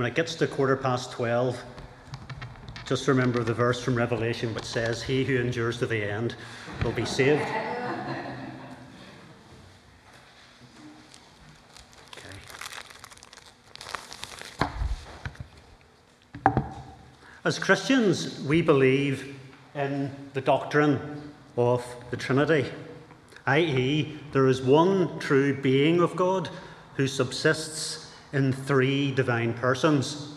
when it gets to quarter past 12, just remember the verse from Revelation which says, He who endures to the end will be saved. As Christians, we believe in the doctrine of the Trinity, i.e., there is one true being of God who subsists in three divine persons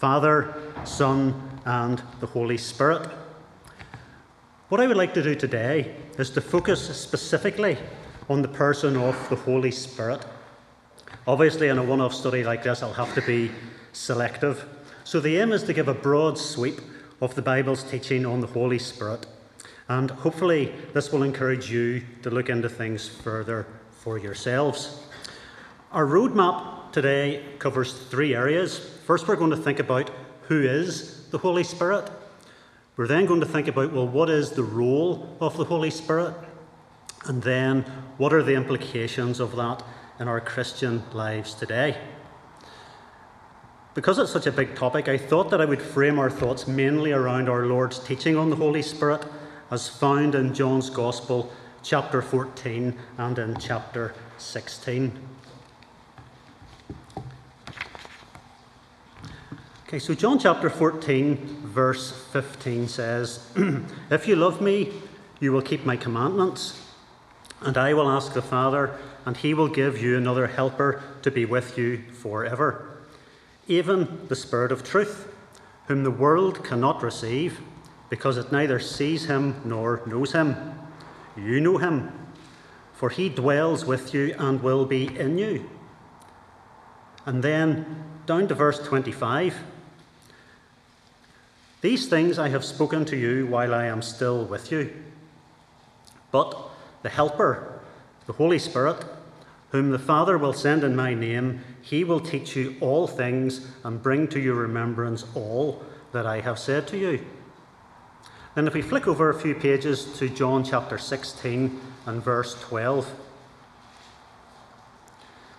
Father, Son, and the Holy Spirit. What I would like to do today is to focus specifically on the person of the Holy Spirit. Obviously, in a one off study like this, I'll have to be selective. So, the aim is to give a broad sweep of the Bible's teaching on the Holy Spirit. And hopefully, this will encourage you to look into things further for yourselves. Our roadmap today covers three areas. First, we're going to think about who is the Holy Spirit. We're then going to think about, well, what is the role of the Holy Spirit? And then, what are the implications of that in our Christian lives today? Because it's such a big topic, I thought that I would frame our thoughts mainly around our Lord's teaching on the Holy Spirit as found in John's Gospel, chapter 14 and in chapter 16. Okay, so John chapter 14, verse 15 says, If you love me, you will keep my commandments, and I will ask the Father, and he will give you another helper to be with you forever even the Spirit of truth, whom the world cannot receive, because it neither sees him nor knows him. You know him, for he dwells with you and will be in you. And then down to verse 25. These things I have spoken to you while I am still with you. But the Helper, the Holy Spirit, whom the Father will send in my name, he will teach you all things and bring to your remembrance all that I have said to you. Then, if we flick over a few pages to John chapter 16 and verse 12,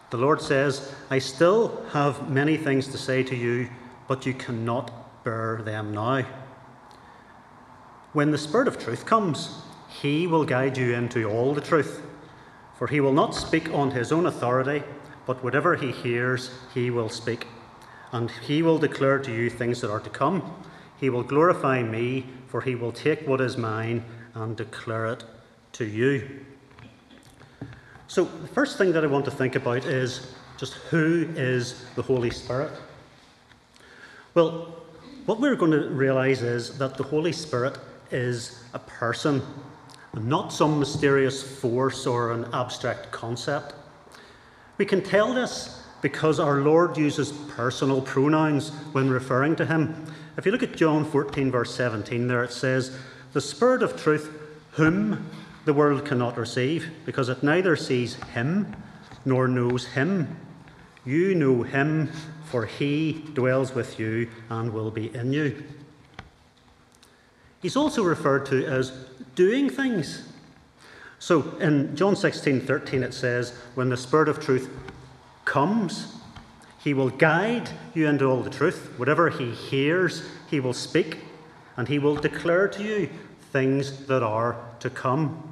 the Lord says, I still have many things to say to you, but you cannot bear them now. When the Spirit of truth comes, he will guide you into all the truth. For he will not speak on his own authority, but whatever he hears, he will speak. And he will declare to you things that are to come. He will glorify me, for he will take what is mine and declare it to you. So, the first thing that I want to think about is just who is the Holy Spirit? Well, what we're going to realize is that the Holy Spirit is a person not some mysterious force or an abstract concept. We can tell this because our Lord uses personal pronouns when referring to him. If you look at John 14, verse 17, there it says, The Spirit of truth, whom the world cannot receive, because it neither sees him nor knows him. You know him, for he dwells with you and will be in you. He's also referred to as doing things. So in John 16 13, it says, When the Spirit of truth comes, he will guide you into all the truth. Whatever he hears, he will speak, and he will declare to you things that are to come.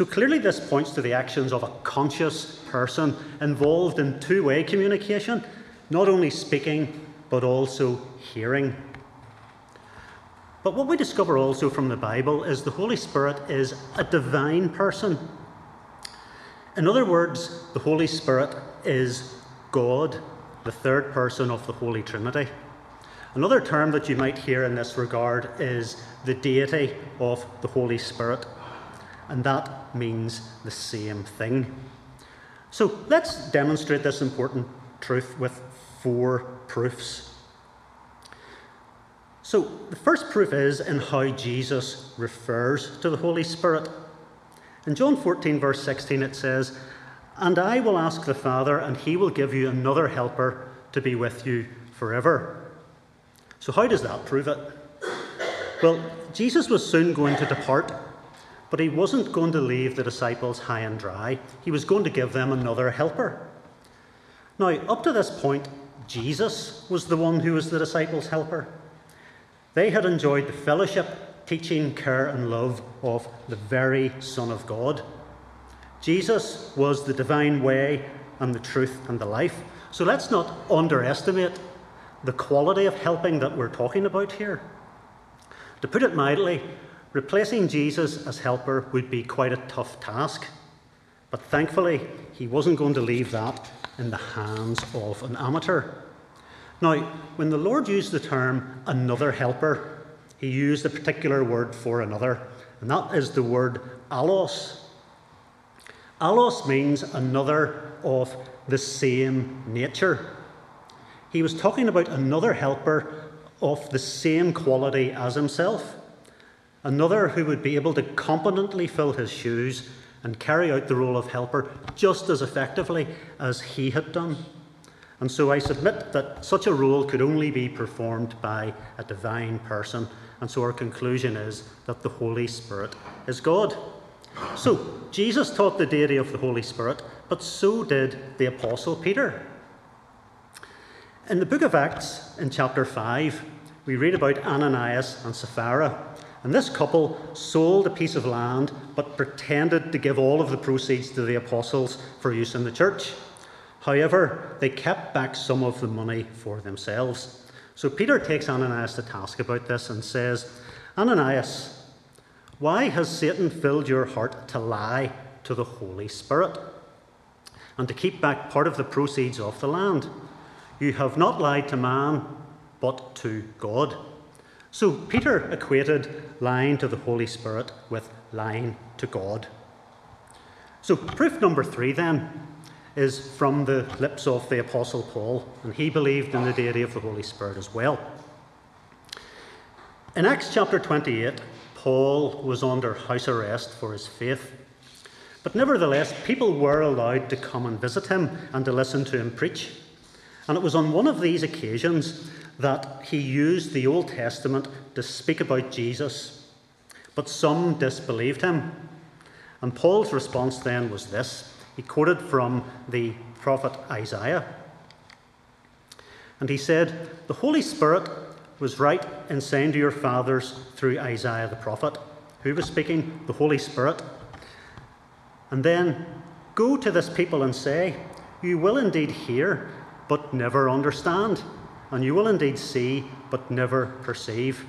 So clearly, this points to the actions of a conscious person involved in two way communication, not only speaking, but also hearing. But what we discover also from the Bible is the Holy Spirit is a divine person. In other words, the Holy Spirit is God, the third person of the Holy Trinity. Another term that you might hear in this regard is the deity of the Holy Spirit, and that means the same thing. So let's demonstrate this important truth with four proofs. So, the first proof is in how Jesus refers to the Holy Spirit. In John 14, verse 16, it says, And I will ask the Father, and he will give you another helper to be with you forever. So, how does that prove it? Well, Jesus was soon going to depart, but he wasn't going to leave the disciples high and dry. He was going to give them another helper. Now, up to this point, Jesus was the one who was the disciples' helper. They had enjoyed the fellowship, teaching, care, and love of the very Son of God. Jesus was the divine way and the truth and the life. So let's not underestimate the quality of helping that we're talking about here. To put it mildly, replacing Jesus as helper would be quite a tough task. But thankfully, he wasn't going to leave that in the hands of an amateur. Now, when the Lord used the term another helper, he used a particular word for another, and that is the word allos. Allos means another of the same nature. He was talking about another helper of the same quality as himself, another who would be able to competently fill his shoes and carry out the role of helper just as effectively as he had done. And so I submit that such a role could only be performed by a divine person. And so our conclusion is that the Holy Spirit is God. So, Jesus taught the deity of the Holy Spirit, but so did the Apostle Peter. In the book of Acts, in chapter 5, we read about Ananias and Sapphira. And this couple sold a piece of land but pretended to give all of the proceeds to the apostles for use in the church. However, they kept back some of the money for themselves. So Peter takes Ananias to task about this and says, Ananias, why has Satan filled your heart to lie to the Holy Spirit and to keep back part of the proceeds of the land? You have not lied to man, but to God. So Peter equated lying to the Holy Spirit with lying to God. So, proof number three then is from the lips of the Apostle Paul, and he believed in the deity of the Holy Spirit as well. In Acts chapter 28, Paul was under house arrest for his faith. But nevertheless, people were allowed to come and visit him and to listen to him preach. And it was on one of these occasions that he used the Old Testament to speak about Jesus. But some disbelieved him. And Paul's response then was this he quoted from the prophet Isaiah. And he said, The Holy Spirit was right in saying to your fathers through Isaiah the prophet, who was speaking, the Holy Spirit. And then go to this people and say, You will indeed hear, but never understand, and you will indeed see, but never perceive.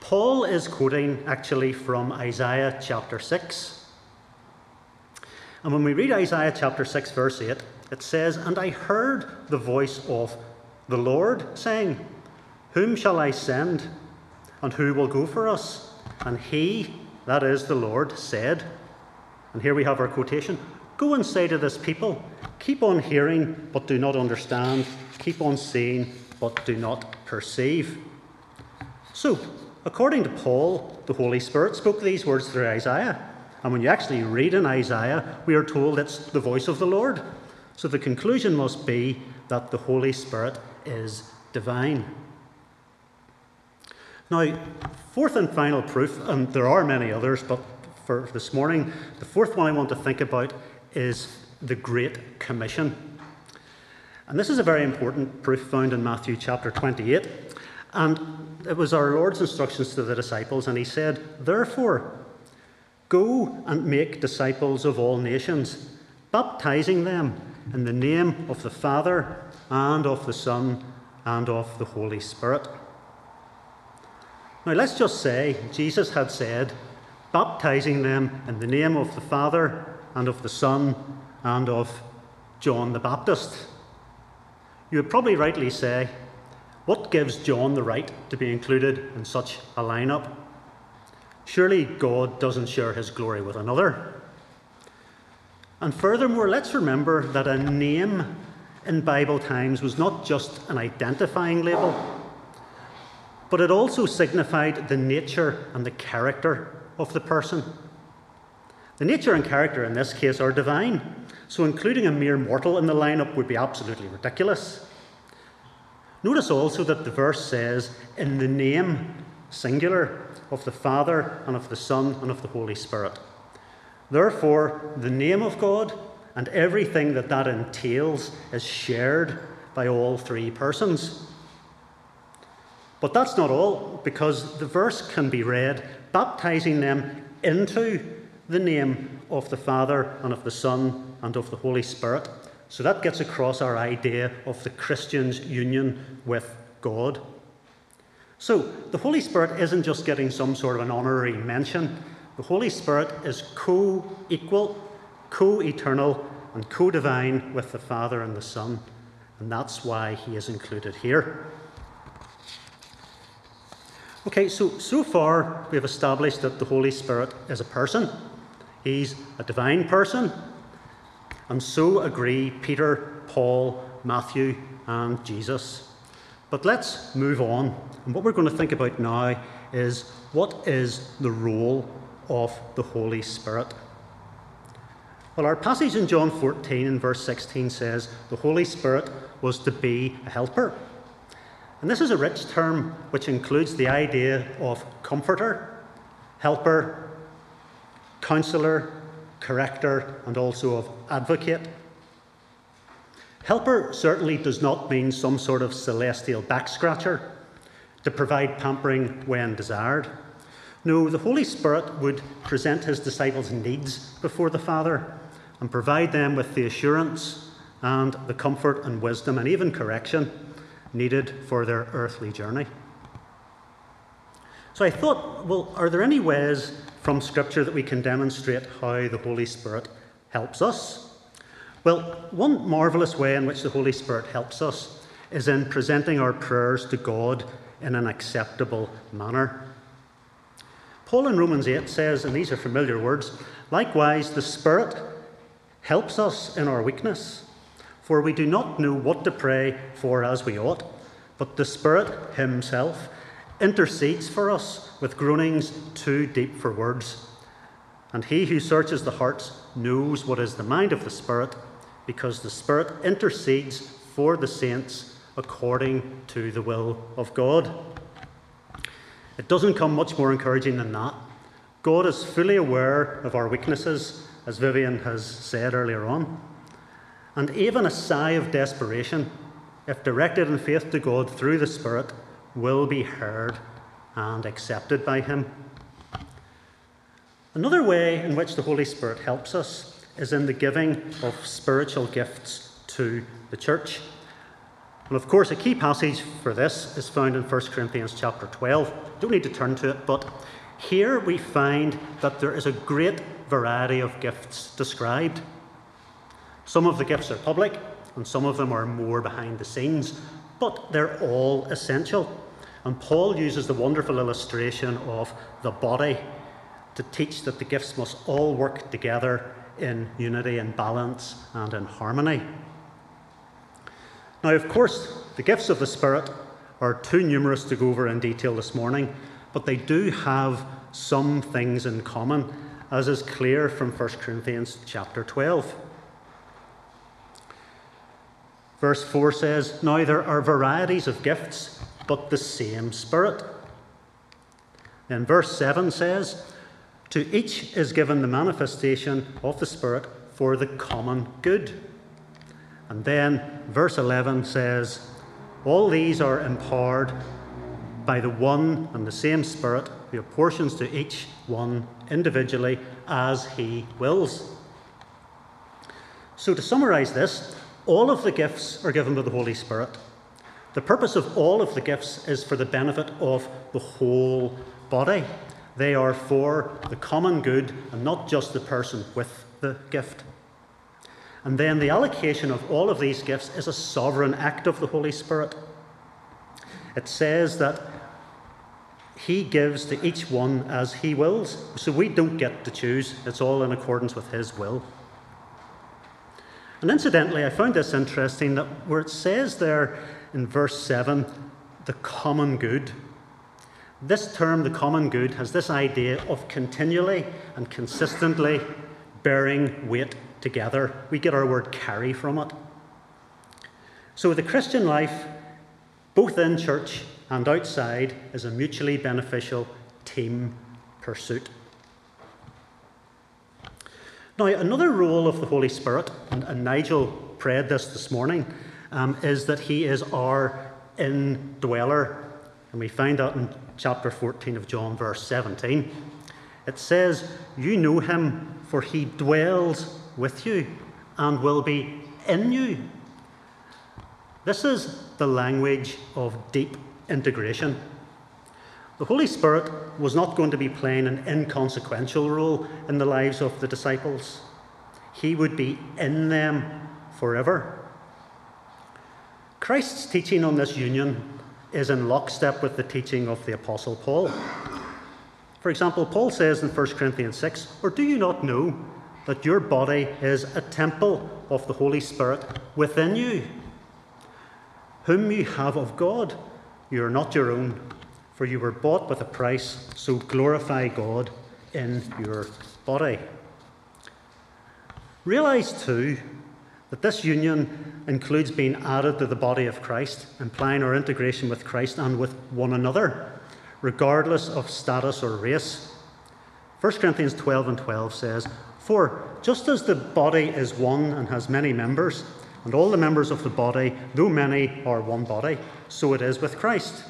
Paul is quoting actually from Isaiah chapter 6. And when we read Isaiah chapter 6, verse 8, it says, And I heard the voice of the Lord saying, whom shall I send? And who will go for us? And he, that is the Lord, said, and here we have our quotation Go and say to this people, keep on hearing, but do not understand, keep on seeing, but do not perceive. So, according to Paul, the Holy Spirit spoke these words through Isaiah. And when you actually read in Isaiah, we are told it's the voice of the Lord. So the conclusion must be that the Holy Spirit is divine. Now, fourth and final proof, and there are many others, but for this morning, the fourth one I want to think about is the Great Commission. And this is a very important proof found in Matthew chapter 28. And it was our Lord's instructions to the disciples, and He said, Therefore, go and make disciples of all nations, baptizing them in the name of the Father, and of the Son, and of the Holy Spirit now, let's just say Jesus had said, baptizing them in the name of the Father and of the Son and of John the Baptist. You would probably rightly say, what gives John the right to be included in such a lineup? Surely God doesn't share his glory with another. And furthermore, let's remember that a name in Bible times was not just an identifying label, but it also signified the nature and the character of the person. The nature and character in this case are divine, so including a mere mortal in the lineup would be absolutely ridiculous. Notice also that the verse says, in the name, singular, of the Father and of the Son and of the Holy Spirit. Therefore, the name of God and everything that that entails is shared by all three persons. But that's not all, because the verse can be read baptizing them into the name of the Father and of the Son and of the Holy Spirit. So that gets across our idea of the Christian's union with God. So the Holy Spirit isn't just getting some sort of an honorary mention. The Holy Spirit is co equal, co eternal, and co divine with the Father and the Son. And that's why he is included here. Okay, so so far we've established that the Holy Spirit is a person. He's a divine person. And so agree Peter, Paul, Matthew, and Jesus. But let's move on. And what we're going to think about now is what is the role of the Holy Spirit? Well, our passage in John 14 and verse 16 says the Holy Spirit was to be a helper. And this is a rich term which includes the idea of comforter, helper, counselor, corrector, and also of advocate. Helper certainly does not mean some sort of celestial back scratcher to provide pampering when desired. No, the Holy Spirit would present his disciples' needs before the Father and provide them with the assurance and the comfort and wisdom and even correction needed for their earthly journey. So I thought, well, are there any ways from Scripture that we can demonstrate how the Holy Spirit helps us? Well, one marvellous way in which the Holy Spirit helps us is in presenting our prayers to God in an acceptable manner. Paul in Romans 8 says, and these are familiar words, likewise, the Spirit helps us in our weakness, for we do not know what to pray for as we ought, but the Spirit Himself intercedes for us with groanings too deep for words. And He who searches the hearts knows what is the mind of the Spirit because the Spirit intercedes for the saints according to the will of God. It doesn't come much more encouraging than that. God is fully aware of our weaknesses, as Vivian has said earlier on. And even a sigh of desperation, if directed in faith to God through the Spirit, will be heard and accepted by Him. Another way in which the Holy Spirit helps us is in the giving of spiritual gifts to the church. And of course, a key passage for this is found in 1 Corinthians chapter 12. Don't need to turn to it, but here we find that there is a great variety of gifts described. Some of the gifts are public, and some of them are more behind the scenes, but they're all essential. And Paul uses the wonderful illustration of the body to teach that the gifts must all work together in unity and balance and in harmony. Now, of course, the gifts of the Spirit are too numerous to go over in detail this morning, but they do have some things in common, as is clear from 1 Corinthians chapter 12. Verse 4 says, Now there are varieties of gifts, but the same Spirit. Then verse 7 says, to each is given the manifestation of the Spirit for the common good. And then verse 11 says, All these are empowered by the one and the same Spirit who apportions to each one individually as he wills. So, to summarise this, all of the gifts are given by the Holy Spirit. The purpose of all of the gifts is for the benefit of the whole body. They are for the common good and not just the person with the gift. And then the allocation of all of these gifts is a sovereign act of the Holy Spirit. It says that He gives to each one as He wills. So we don't get to choose, it's all in accordance with His will. And incidentally, I found this interesting that where it says there in verse 7, the common good, this term, the common good, has this idea of continually and consistently bearing weight together. We get our word carry from it. So the Christian life, both in church and outside, is a mutually beneficial team pursuit. Now, another role of the Holy Spirit, and, Nigel prayed this this morning, um, is that he is our indweller. And we find that in chapter 14 of John, verse 17. It says, You know him, for he dwells with you and will be in you. This is the language of deep integration. The Holy Spirit was not going to be playing an inconsequential role in the lives of the disciples. He would be in them forever. Christ's teaching on this union is in lockstep with the teaching of the Apostle Paul. For example, Paul says in 1 Corinthians 6 Or do you not know that your body is a temple of the Holy Spirit within you, whom you have of God? You are not your own, for you were bought with a price, so glorify God in your body. Realize too that this union includes being added to the body of Christ, implying our integration with Christ and with one another, regardless of status or race. 1 Corinthians 12 and 12 says, For just as the body is one and has many members, and all the members of the body, though many, are one body, so it is with Christ.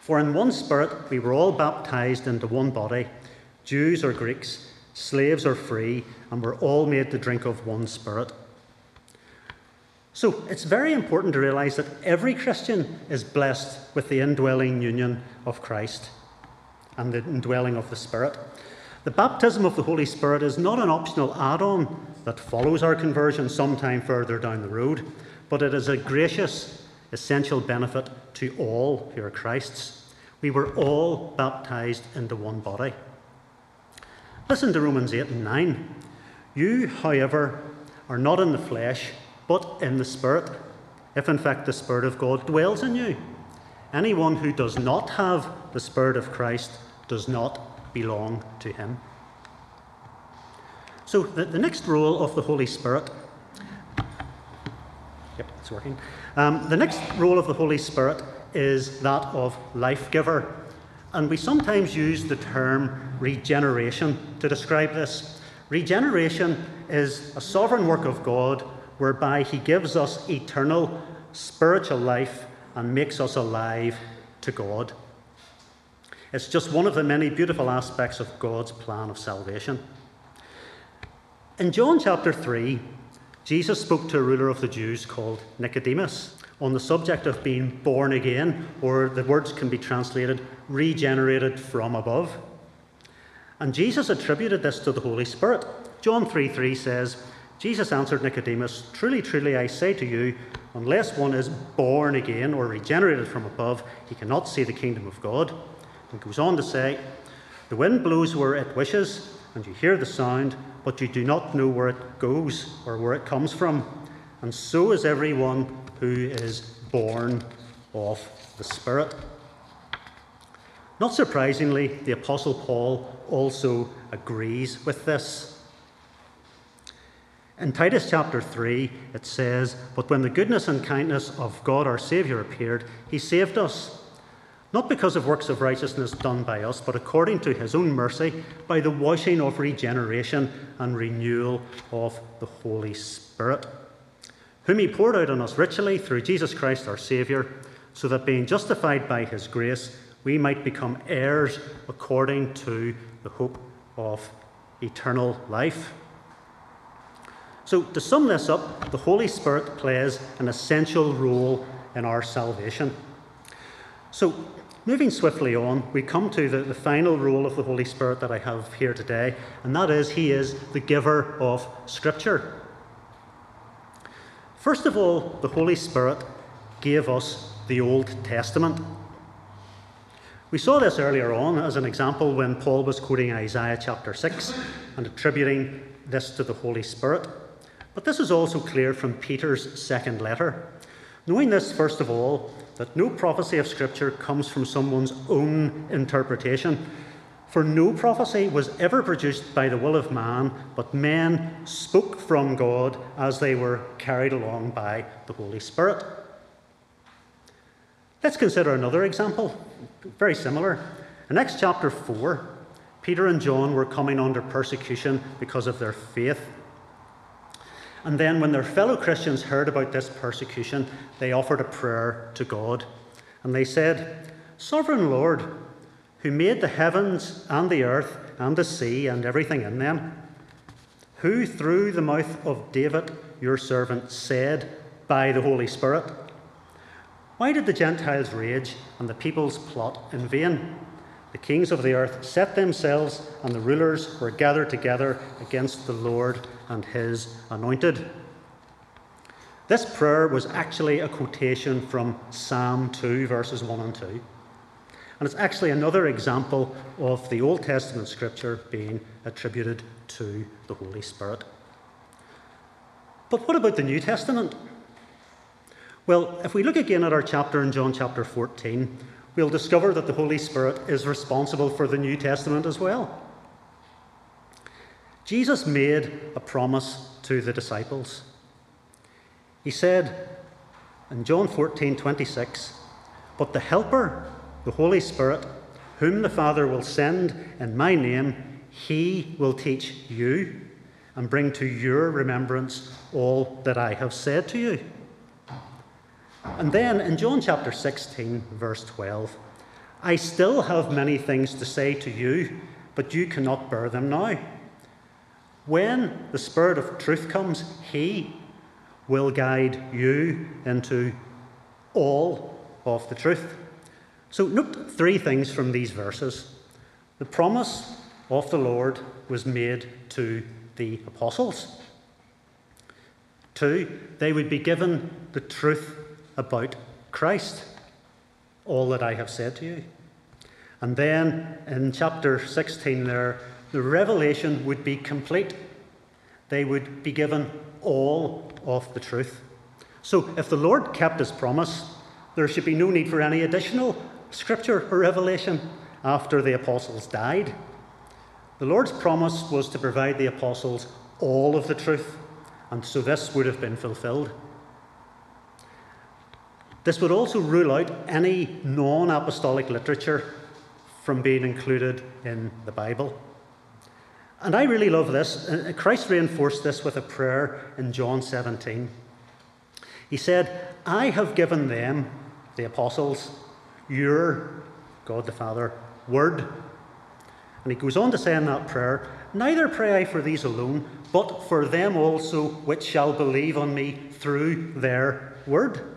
For in one spirit we were all baptized into one body, Jews or Greeks, slaves or free, and we're all made to drink of one spirit. So it's very important to realize that every Christian is blessed with the indwelling union of Christ and the indwelling of the Spirit. The baptism of the Holy Spirit is not an optional add on that follows our conversion sometime further down the road, but it is a gracious, essential benefit to all who are Christ's. We were all baptized into one body. Listen to Romans 8 and 9. You, however, are not in the flesh but in the Spirit, if in fact the Spirit of God dwells in you. Anyone who does not have the Spirit of Christ does not belong to him. So, the, the next role of the Holy Spirit. Yep, it's working. Um, the next role of the Holy Spirit is that of life giver. And we sometimes use the term regeneration to describe this. Regeneration is a sovereign work of God whereby He gives us eternal spiritual life and makes us alive to God. It's just one of the many beautiful aspects of God's plan of salvation. In John chapter 3, Jesus spoke to a ruler of the Jews called Nicodemus on the subject of being born again, or the words can be translated regenerated from above. And Jesus attributed this to the Holy Spirit. John 3 3 says, Jesus answered Nicodemus, Truly, truly, I say to you, unless one is born again or regenerated from above, he cannot see the kingdom of God. And goes on to say, The wind blows where it wishes, and you hear the sound, but you do not know where it goes or where it comes from. And so is everyone who is born of the Spirit. Not surprisingly, the Apostle Paul also agrees with this. In Titus chapter 3, it says, But when the goodness and kindness of God our Saviour appeared, he saved us, not because of works of righteousness done by us, but according to his own mercy, by the washing of regeneration and renewal of the Holy Spirit, whom he poured out on us richly through Jesus Christ our Saviour, so that being justified by his grace, we might become heirs according to the hope of eternal life. So, to sum this up, the Holy Spirit plays an essential role in our salvation. So, moving swiftly on, we come to the, the final role of the Holy Spirit that I have here today, and that is He is the giver of Scripture. First of all, the Holy Spirit gave us the Old Testament. We saw this earlier on as an example when Paul was quoting Isaiah chapter 6 and attributing this to the Holy Spirit. But this is also clear from Peter's second letter. Knowing this, first of all, that no prophecy of Scripture comes from someone's own interpretation. For no prophecy was ever produced by the will of man, but men spoke from God as they were carried along by the Holy Spirit. Let's consider another example, very similar. In Acts chapter 4, Peter and John were coming under persecution because of their faith And then, when their fellow Christians heard about this persecution, they offered a prayer to God. And they said, Sovereign Lord, who made the heavens and the earth and the sea and everything in them, who through the mouth of David, your servant, said by the Holy Spirit, Why did the Gentiles rage and the peoples plot in vain? The kings of the earth set themselves, and the rulers were gathered together against the Lord and his anointed. This prayer was actually a quotation from Psalm 2, verses 1 and 2. And it's actually another example of the Old Testament scripture being attributed to the Holy Spirit. But what about the New Testament? Well, if we look again at our chapter in John chapter 14, we'll discover that the Holy Spirit is responsible for the New Testament as well. Jesus made a promise to the disciples. He said in John 14 26, But the Helper, the Holy Spirit, whom the Father will send in my name, he will teach you and bring to your remembrance all that I have said to you. And then in John chapter 16, verse 12, I still have many things to say to you, but you cannot bear them now. When the Spirit of truth comes, He will guide you into all of the truth. So, note three things from these verses. The promise of the Lord was made to the apostles. Two, they would be given the truth about Christ, all that I have said to you. And then in chapter 16, there, the revelation would be complete. They would be given all of the truth. So if the Lord kept his promise, there should be no need for any additional scripture or revelation after the apostles died. The Lord's promise was to provide the apostles all of the truth, and so this would have been fulfilled. This would also rule out any non apostolic literature from being included in the Bible. And I really love this. Uh, Christ reinforced this with a prayer in John 17. He said, I have given them, the apostles, your, God the Father, word. And he goes on to say in that prayer, Neither pray I for these alone, but for them also which shall believe on me through their word.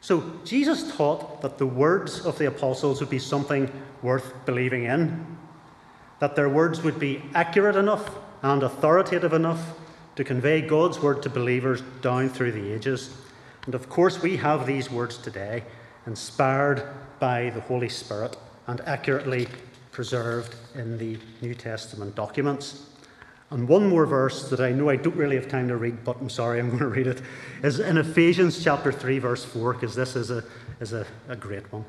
So Jesus taught that the words of the apostles would be something worth believing in, that their words would be accurate enough and authoritative enough to convey God's word to believers down through the ages. And of course, we have these words today, inspired by the Holy Spirit and accurately preserved in the New Testament documents. And one more verse that I know I don't really have time to read, but I'm sorry, I'm going to read it, is in Ephesians chapter 3, verse 4, because this is, a, is a, a great one.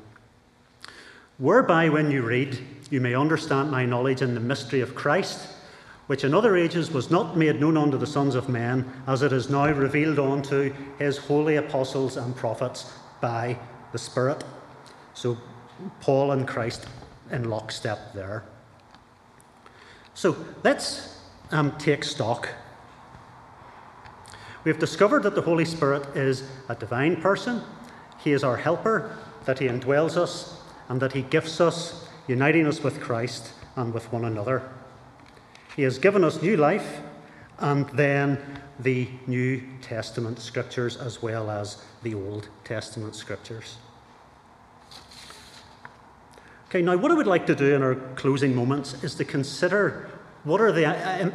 Whereby, when you read, you may understand my knowledge in the mystery of Christ, which in other ages was not made known unto the sons of men, as it is now revealed unto his holy apostles and prophets by the Spirit. So, Paul and Christ in lockstep there. So, let's um, take stock. We have discovered that the Holy Spirit is a divine person. He is our helper, that He indwells us, and that He gifts us, uniting us with Christ and with one another. He has given us new life, and then the New Testament scriptures as well as the Old Testament scriptures. Okay, now what I would like to do in our closing moments is to consider what are the, uh,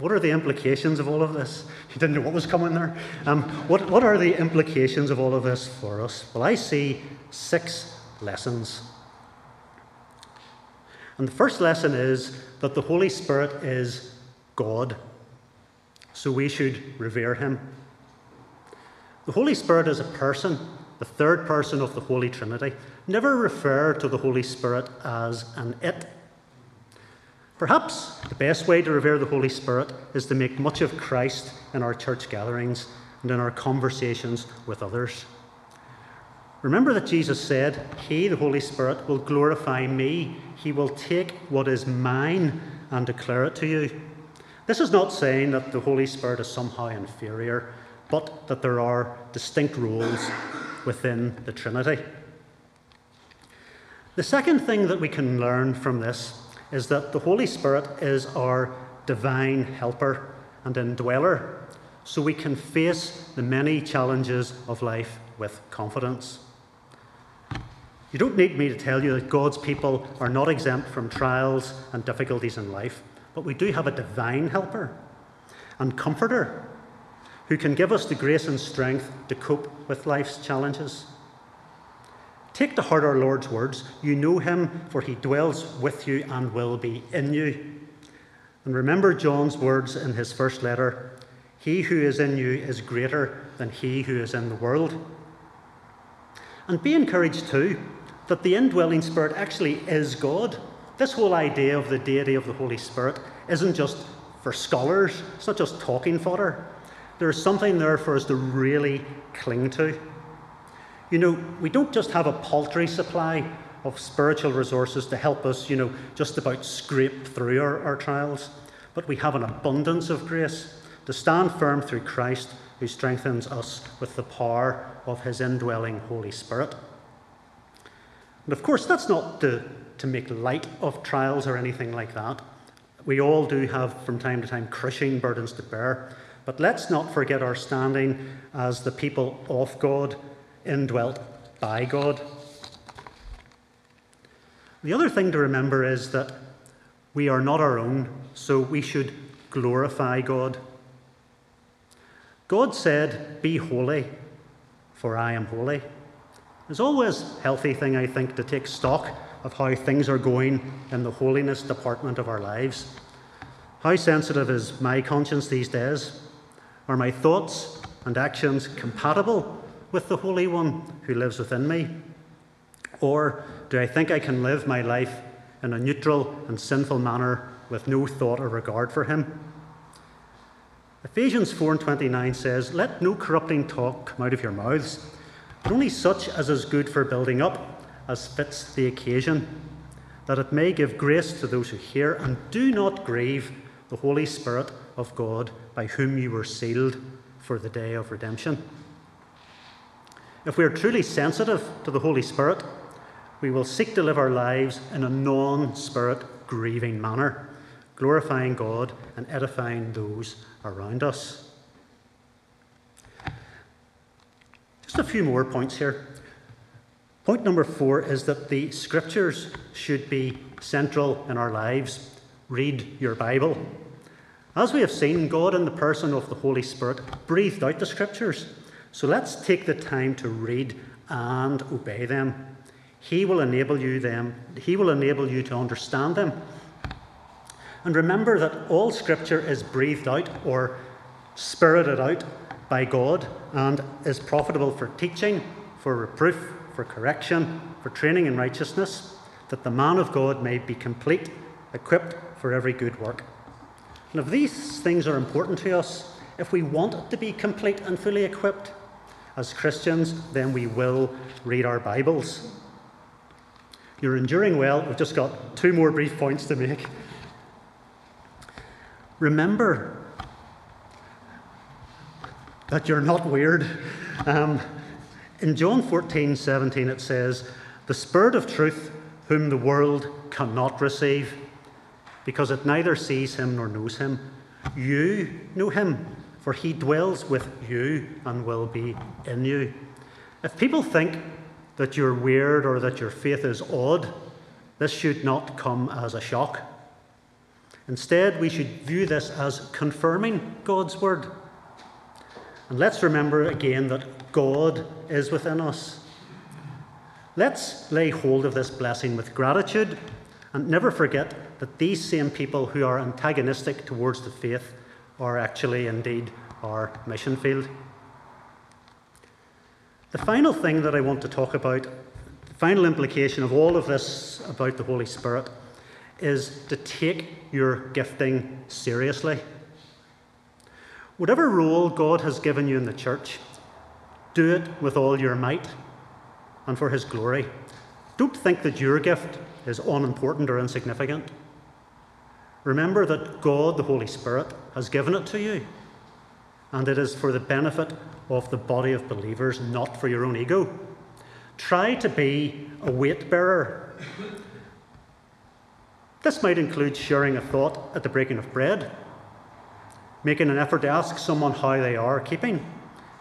what are the implications of all of this? You didn't know what was coming there. Um, what, what are the implications of all of this for us? Well, I see six lessons. And the first lesson is that the Holy Spirit is God, so we should revere him. The Holy Spirit is a person, the third person of the Holy Trinity. Never refer to the Holy Spirit as an it. Perhaps the best way to revere the Holy Spirit is to make much of Christ in our church gatherings and in our conversations with others. Remember that Jesus said, He, the Holy Spirit, will glorify me. He will take what is mine and declare it to you. This is not saying that the Holy Spirit is somehow inferior, but that there are distinct roles within the Trinity. The second thing that we can learn from this is that the Holy Spirit is our divine helper and indweller, so we can face the many challenges of life with confidence. You don't need me to tell you that God's people are not exempt from trials and difficulties in life, but we do have a divine helper and comforter who can give us the grace and strength to cope with life's challenges. Take to heart our Lord's words You know him, for he dwells with you and will be in you. And remember John's words in his first letter He who is in you is greater than he who is in the world. And be encouraged too that the indwelling Spirit actually is God. This whole idea of the deity of the Holy Spirit isn't just for scholars, it's not just talking fodder. There's something there for us to really cling to. You know, we don't just have a paltry supply of spiritual resources to help us, you know, just about scrape through our, our trials, but we have an abundance of grace to stand firm through Christ who strengthens us with the power of his indwelling Holy Spirit. And of course, that's not to, to make light of trials or anything like that. We all do have, from time to time, crushing burdens to bear. But let's not forget our standing as the people of God, indwelt by God. The other thing to remember is that we are not our own, so we should glorify God. God said, Be holy, for I am holy. It's always a healthy thing, I think, to take stock of how things are going in the holiness department of our lives. How sensitive is my conscience these days? Are my thoughts and actions compatible with the Holy One who lives within me? Or do I think I can live my life in a neutral and sinful manner with no thought or regard for Him? Ephesians 4 and 29 says, Let no corrupting talk come out of your mouths but only such as is good for building up, as fits the occasion, that it may give grace to those who hear, and do not grieve the Holy Spirit of God, by whom you were sealed for the day of redemption. If we are truly sensitive to the Holy Spirit, we will seek to live our lives in a non spirit grieving manner, glorifying God and edifying those around us. Just a few more points here. Point number four is that the scriptures should be central in our lives. Read your Bible. As we have seen, God, in the person of the Holy Spirit, breathed out the scriptures. So let's take the time to read and obey them. He will enable you them. He will enable you to understand them. And remember that all scripture is breathed out or spirited out by God and is profitable for teaching, for reproof, for correction, for training in righteousness, that the man of God may be complete, equipped for every good work. And if these things are important to us, if we want to be complete and fully equipped as Christians, then we will read our Bibles. You're enduring well. We've just got two more brief points to make. Remember that you're not weird. Um, in John 14, 17, it says, The Spirit of truth, whom the world cannot receive, because it neither sees him nor knows him. You know him, for he dwells with you and will be in you. If people think that you're weird or that your faith is odd, this should not come as a shock. Instead, we should view this as confirming God's word. Let's remember again that God is within us. Let's lay hold of this blessing with gratitude and never forget that these same people who are antagonistic towards the faith are actually indeed our mission field. The final thing that I want to talk about, the final implication of all of this about the Holy Spirit, is to take your gifting seriously. Whatever role God has given you in the church, do it with all your might and for His glory. Don't think that your gift is unimportant or insignificant. Remember that God, the Holy Spirit, has given it to you, and it is for the benefit of the body of believers, not for your own ego. Try to be a weight bearer. This might include sharing a thought at the breaking of bread, making an effort to ask someone how they are keeping,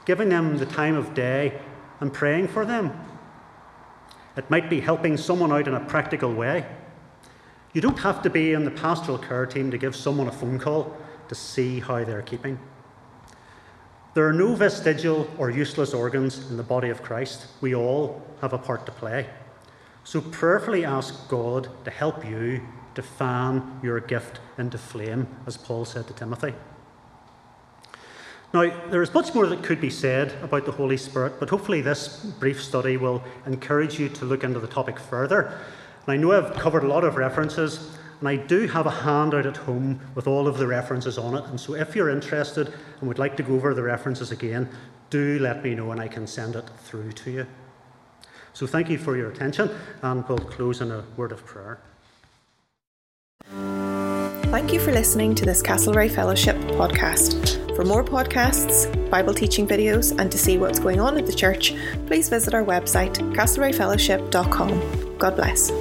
giving them the time of day, and praying for them. It might be helping someone out in a practical way. You don't have to be in the pastoral care team to give someone a phone call to see how they're keeping. There are no vestigial or useless organs in the body of Christ. We all have a part to play. So prayerfully ask God to help you to fan your gift into flame, as Paul said to Timothy. Now, there is much more that could be said about the Holy Spirit, but hopefully, this brief study will encourage you to look into the topic further. And I know I've covered a lot of references, and I do have a handout at home with all of the references on it. And so, if you're interested and would like to go over the references again, do let me know and I can send it through to you. So, thank you for your attention, and we'll close in a word of prayer. Thank you for listening to this Castlereagh Fellowship podcast. For more podcasts, Bible teaching videos, and to see what's going on at the church, please visit our website, castlereaghfellowship.com. God bless.